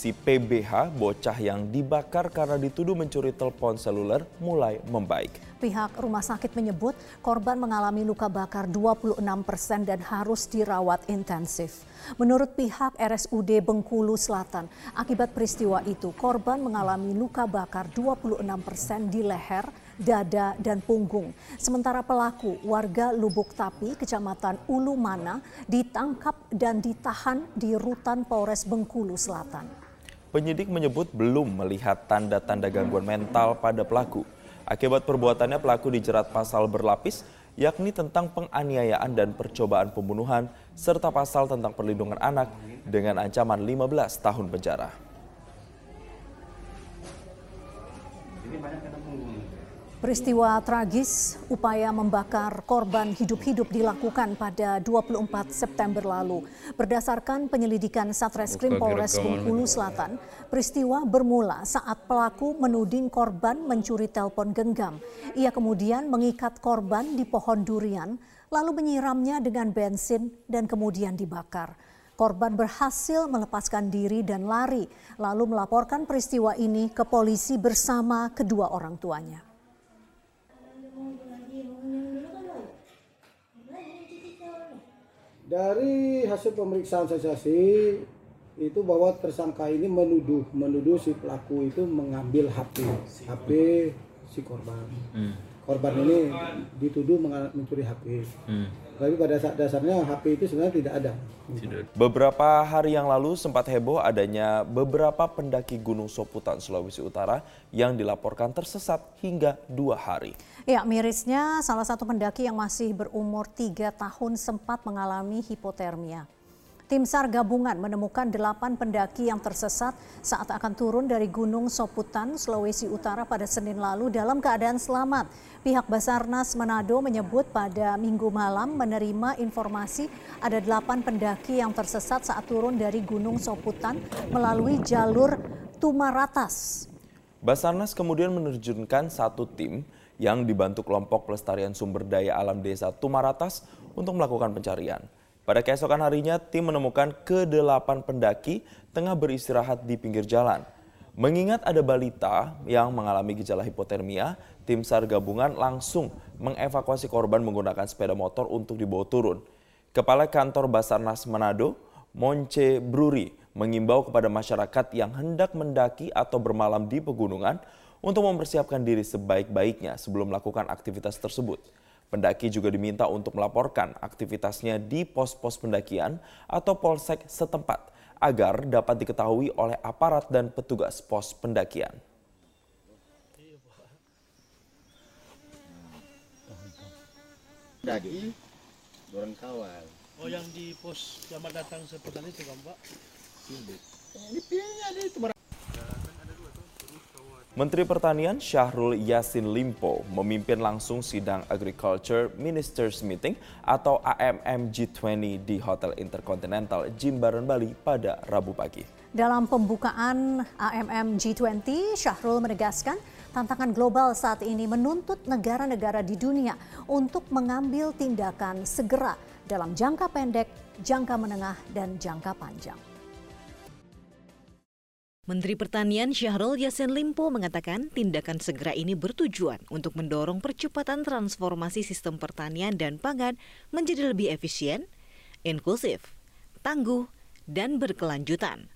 Kondisi PBH, bocah yang dibakar karena dituduh mencuri telepon seluler, mulai membaik. Pihak rumah sakit menyebut korban mengalami luka bakar 26 persen dan harus dirawat intensif. Menurut pihak RSUD Bengkulu Selatan, akibat peristiwa itu korban mengalami luka bakar 26 persen di leher, dada, dan punggung. Sementara pelaku warga Lubuk Tapi, Kecamatan Ulu Mana, ditangkap dan ditahan di rutan Polres Bengkulu Selatan. Penyidik menyebut belum melihat tanda-tanda gangguan mental pada pelaku. Akibat perbuatannya pelaku dijerat pasal berlapis yakni tentang penganiayaan dan percobaan pembunuhan serta pasal tentang perlindungan anak dengan ancaman 15 tahun penjara. Peristiwa tragis upaya membakar korban hidup-hidup dilakukan pada 24 September lalu. Berdasarkan penyelidikan Satreskrim Polres Bengkulu Selatan, peristiwa bermula saat pelaku menuding korban mencuri telepon genggam. Ia kemudian mengikat korban di pohon durian, lalu menyiramnya dengan bensin dan kemudian dibakar. Korban berhasil melepaskan diri dan lari, lalu melaporkan peristiwa ini ke polisi bersama kedua orang tuanya. Dari hasil pemeriksaan saksi itu bahwa tersangka ini menuduh menuduh si pelaku itu mengambil HP HP si korban. Hmm. Korban ini dituduh mencuri HP. Hmm. Tapi pada saat dasarnya HP itu sebenarnya tidak ada. Beberapa hari yang lalu sempat heboh adanya beberapa pendaki Gunung Soputan Sulawesi Utara yang dilaporkan tersesat hingga dua hari. Ya, mirisnya salah satu pendaki yang masih berumur tiga tahun sempat mengalami hipotermia. Tim SAR gabungan menemukan delapan pendaki yang tersesat saat akan turun dari Gunung Soputan, Sulawesi Utara pada Senin lalu dalam keadaan selamat. Pihak Basarnas Manado menyebut pada minggu malam menerima informasi ada delapan pendaki yang tersesat saat turun dari Gunung Soputan melalui jalur Tumaratas. Basarnas kemudian menerjunkan satu tim yang dibantu kelompok pelestarian sumber daya alam desa Tumaratas untuk melakukan pencarian. Pada keesokan harinya, tim menemukan ke-8 pendaki tengah beristirahat di pinggir jalan. Mengingat ada balita yang mengalami gejala hipotermia, tim SAR gabungan langsung mengevakuasi korban menggunakan sepeda motor untuk dibawa turun. Kepala Kantor Basarnas Manado, Monce Bruri, mengimbau kepada masyarakat yang hendak mendaki atau bermalam di pegunungan untuk mempersiapkan diri sebaik-baiknya sebelum melakukan aktivitas tersebut. Pendaki juga diminta untuk melaporkan aktivitasnya di pos-pos pendakian atau polsek setempat agar dapat diketahui oleh aparat dan petugas pos pendakian. Daki, dorong kawal. Oh yang di pos Jamat datang seputar itu kan Pak? Ini pilihnya itu Menteri Pertanian Syahrul Yasin Limpo memimpin langsung sidang Agriculture Ministers Meeting atau AMM G20 di Hotel Intercontinental Jimbaran Bali pada Rabu pagi. Dalam pembukaan AMM G20, Syahrul menegaskan tantangan global saat ini menuntut negara-negara di dunia untuk mengambil tindakan segera dalam jangka pendek, jangka menengah, dan jangka panjang. Menteri Pertanian Syahrul Yassin Limpo mengatakan tindakan segera ini bertujuan untuk mendorong percepatan transformasi sistem pertanian dan pangan menjadi lebih efisien, inklusif, tangguh, dan berkelanjutan,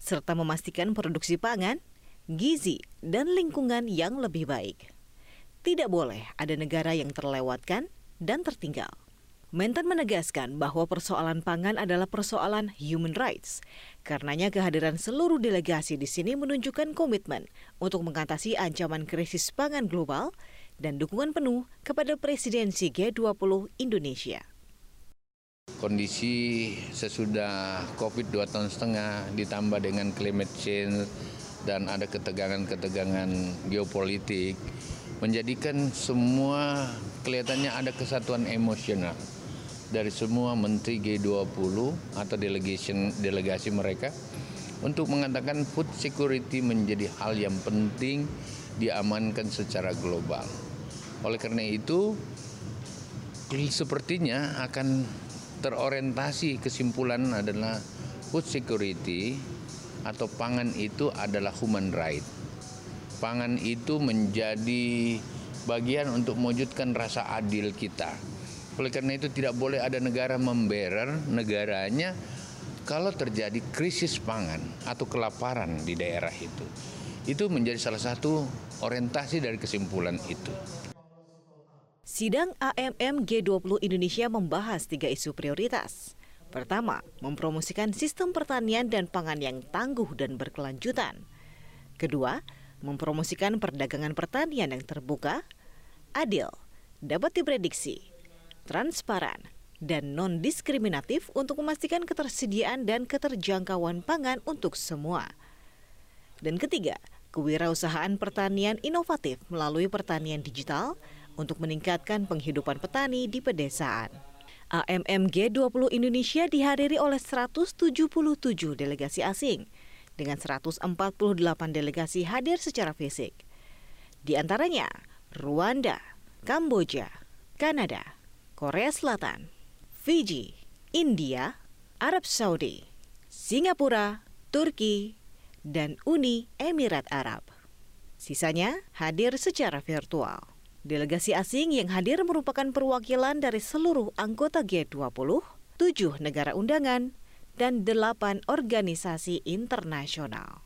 serta memastikan produksi pangan, gizi, dan lingkungan yang lebih baik. Tidak boleh ada negara yang terlewatkan dan tertinggal. Mentan menegaskan bahwa persoalan pangan adalah persoalan human rights. Karenanya kehadiran seluruh delegasi di sini menunjukkan komitmen untuk mengatasi ancaman krisis pangan global dan dukungan penuh kepada presidensi G20 Indonesia. Kondisi sesudah COVID dua tahun setengah ditambah dengan climate change dan ada ketegangan-ketegangan geopolitik menjadikan semua kelihatannya ada kesatuan emosional dari semua menteri G20 atau delegation delegasi mereka untuk mengatakan food security menjadi hal yang penting diamankan secara global. Oleh karena itu sepertinya akan terorientasi kesimpulan adalah food security atau pangan itu adalah human right. Pangan itu menjadi bagian untuk mewujudkan rasa adil kita. Oleh karena itu tidak boleh ada negara memberer negaranya kalau terjadi krisis pangan atau kelaparan di daerah itu. Itu menjadi salah satu orientasi dari kesimpulan itu. Sidang AMM G20 Indonesia membahas tiga isu prioritas. Pertama, mempromosikan sistem pertanian dan pangan yang tangguh dan berkelanjutan. Kedua, mempromosikan perdagangan pertanian yang terbuka, adil, dapat diprediksi, transparan, dan non-diskriminatif untuk memastikan ketersediaan dan keterjangkauan pangan untuk semua. Dan ketiga, kewirausahaan pertanian inovatif melalui pertanian digital untuk meningkatkan penghidupan petani di pedesaan. AMM G20 Indonesia dihadiri oleh 177 delegasi asing dengan 148 delegasi hadir secara fisik. Di antaranya Rwanda, Kamboja, Kanada, Korea Selatan, Fiji, India, Arab Saudi, Singapura, Turki, dan Uni Emirat Arab. Sisanya hadir secara virtual. Delegasi asing yang hadir merupakan perwakilan dari seluruh anggota G20, tujuh negara undangan, dan delapan organisasi internasional.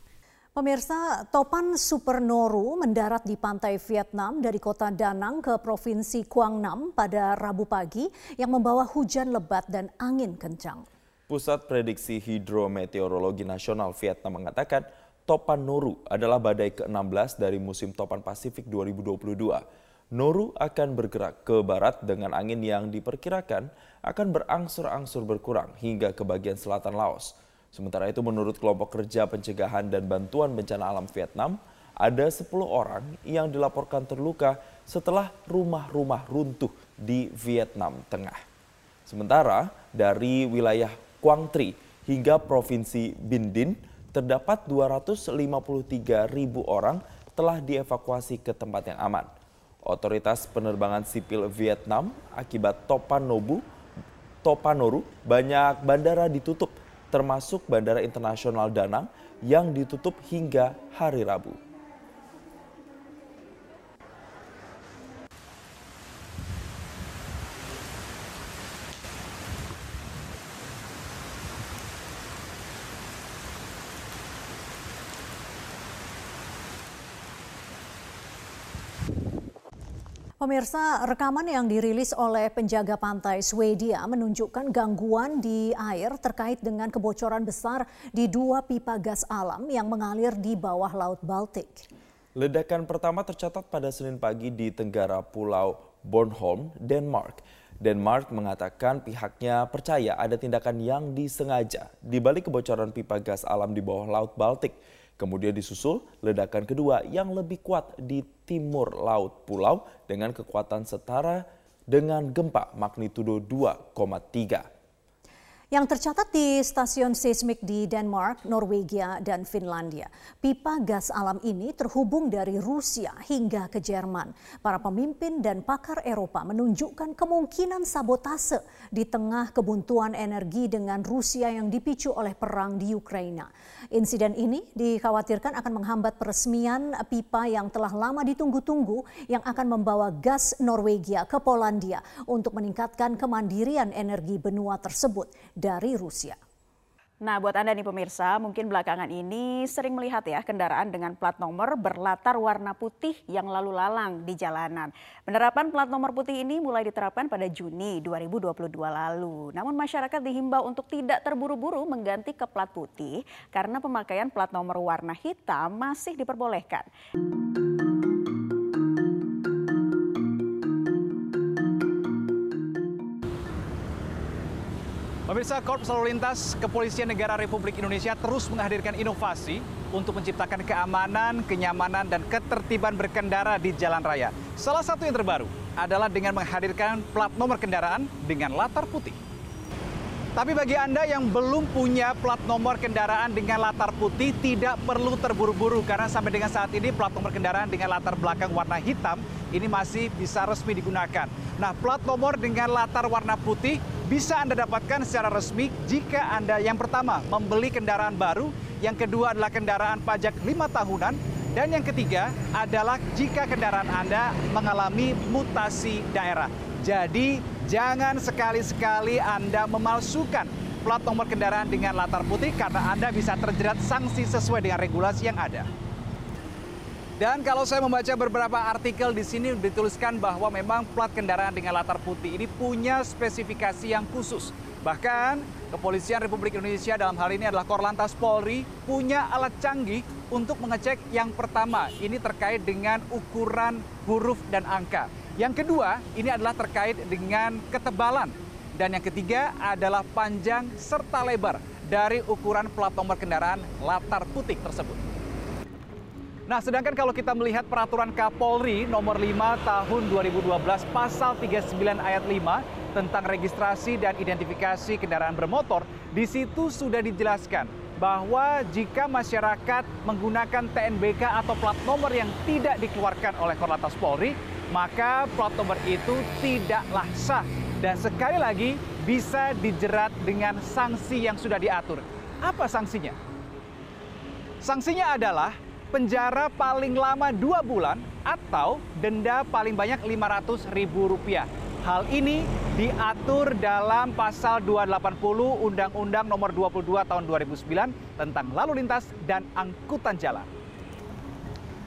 Pemirsa, topan Supernoru mendarat di pantai Vietnam dari kota Danang ke provinsi Quang Nam pada Rabu pagi yang membawa hujan lebat dan angin kencang. Pusat Prediksi Hidrometeorologi Nasional Vietnam mengatakan topan Noru adalah badai ke-16 dari musim topan Pasifik 2022. Noru akan bergerak ke barat dengan angin yang diperkirakan akan berangsur-angsur berkurang hingga ke bagian selatan Laos. Sementara itu menurut kelompok kerja pencegahan dan bantuan bencana alam Vietnam, ada 10 orang yang dilaporkan terluka setelah rumah-rumah runtuh di Vietnam Tengah. Sementara dari wilayah Quang Tri hingga Provinsi Binh terdapat 253 ribu orang telah dievakuasi ke tempat yang aman. Otoritas Penerbangan Sipil Vietnam akibat Topanobu, Topanoru, banyak bandara ditutup, termasuk Bandara Internasional Danang yang ditutup hingga hari Rabu. Pemirsa, rekaman yang dirilis oleh penjaga pantai Swedia menunjukkan gangguan di air terkait dengan kebocoran besar di dua pipa gas alam yang mengalir di bawah Laut Baltik. Ledakan pertama tercatat pada Senin pagi di tenggara Pulau Bornholm, Denmark. Denmark mengatakan pihaknya percaya ada tindakan yang disengaja di balik kebocoran pipa gas alam di bawah Laut Baltik. Kemudian disusul ledakan kedua yang lebih kuat di timur laut pulau dengan kekuatan setara dengan gempa magnitudo 2,3. Yang tercatat di stasiun seismik di Denmark, Norwegia, dan Finlandia. Pipa gas alam ini terhubung dari Rusia hingga ke Jerman. Para pemimpin dan pakar Eropa menunjukkan kemungkinan sabotase di tengah kebuntuan energi dengan Rusia yang dipicu oleh perang di Ukraina. Insiden ini dikhawatirkan akan menghambat peresmian pipa yang telah lama ditunggu-tunggu yang akan membawa gas Norwegia ke Polandia untuk meningkatkan kemandirian energi benua tersebut dari Rusia. Nah, buat Anda nih pemirsa, mungkin belakangan ini sering melihat ya kendaraan dengan plat nomor berlatar warna putih yang lalu lalang di jalanan. Penerapan plat nomor putih ini mulai diterapkan pada Juni 2022 lalu. Namun masyarakat dihimbau untuk tidak terburu-buru mengganti ke plat putih karena pemakaian plat nomor warna hitam masih diperbolehkan. Pemirsa Korps Lalu Lintas Kepolisian Negara Republik Indonesia terus menghadirkan inovasi untuk menciptakan keamanan, kenyamanan, dan ketertiban berkendara di jalan raya. Salah satu yang terbaru adalah dengan menghadirkan plat nomor kendaraan dengan latar putih. Tapi bagi Anda yang belum punya plat nomor kendaraan dengan latar putih, tidak perlu terburu-buru karena sampai dengan saat ini plat nomor kendaraan dengan latar belakang warna hitam ini masih bisa resmi digunakan. Nah, plat nomor dengan latar warna putih bisa Anda dapatkan secara resmi jika Anda yang pertama membeli kendaraan baru, yang kedua adalah kendaraan pajak lima tahunan, dan yang ketiga adalah jika kendaraan Anda mengalami mutasi daerah. Jadi jangan sekali-sekali Anda memalsukan plat nomor kendaraan dengan latar putih karena Anda bisa terjerat sanksi sesuai dengan regulasi yang ada. Dan kalau saya membaca beberapa artikel di sini dituliskan bahwa memang plat kendaraan dengan latar putih ini punya spesifikasi yang khusus. Bahkan Kepolisian Republik Indonesia dalam hal ini adalah Korlantas Polri punya alat canggih untuk mengecek yang pertama ini terkait dengan ukuran huruf dan angka. Yang kedua ini adalah terkait dengan ketebalan dan yang ketiga adalah panjang serta lebar dari ukuran plat nomor kendaraan latar putih tersebut. Nah, sedangkan kalau kita melihat peraturan Kapolri nomor 5 tahun 2012 pasal 39 ayat 5 tentang registrasi dan identifikasi kendaraan bermotor, di situ sudah dijelaskan bahwa jika masyarakat menggunakan TNBK atau plat nomor yang tidak dikeluarkan oleh Korlantas Polri, maka plat nomor itu tidaklah sah dan sekali lagi bisa dijerat dengan sanksi yang sudah diatur. Apa sanksinya? Sanksinya adalah penjara paling lama dua bulan atau denda paling banyak Rp500.000. Hal ini diatur dalam pasal 280 Undang-Undang Nomor 22 Tahun 2009 tentang lalu lintas dan angkutan jalan.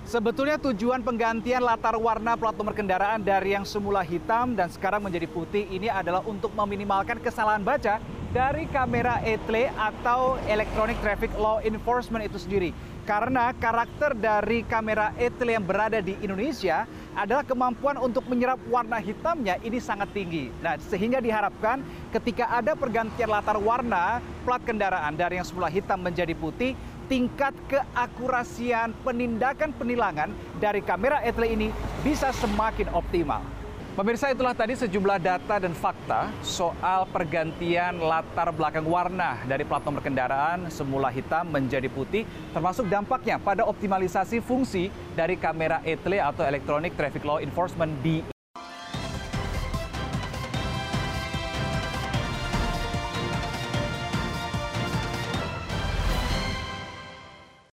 Sebetulnya tujuan penggantian latar warna plat nomor kendaraan dari yang semula hitam dan sekarang menjadi putih ini adalah untuk meminimalkan kesalahan baca dari kamera ETLE atau Electronic Traffic Law Enforcement itu sendiri. Karena karakter dari kamera ETLE yang berada di Indonesia adalah kemampuan untuk menyerap warna hitamnya ini sangat tinggi. Nah, sehingga diharapkan ketika ada pergantian latar warna plat kendaraan dari yang semula hitam menjadi putih, tingkat keakurasian penindakan penilangan dari kamera ETLE ini bisa semakin optimal. Pemirsa itulah tadi sejumlah data dan fakta soal pergantian latar belakang warna dari plat nomor kendaraan semula hitam menjadi putih termasuk dampaknya pada optimalisasi fungsi dari kamera ETLE atau Electronic Traffic Law Enforcement di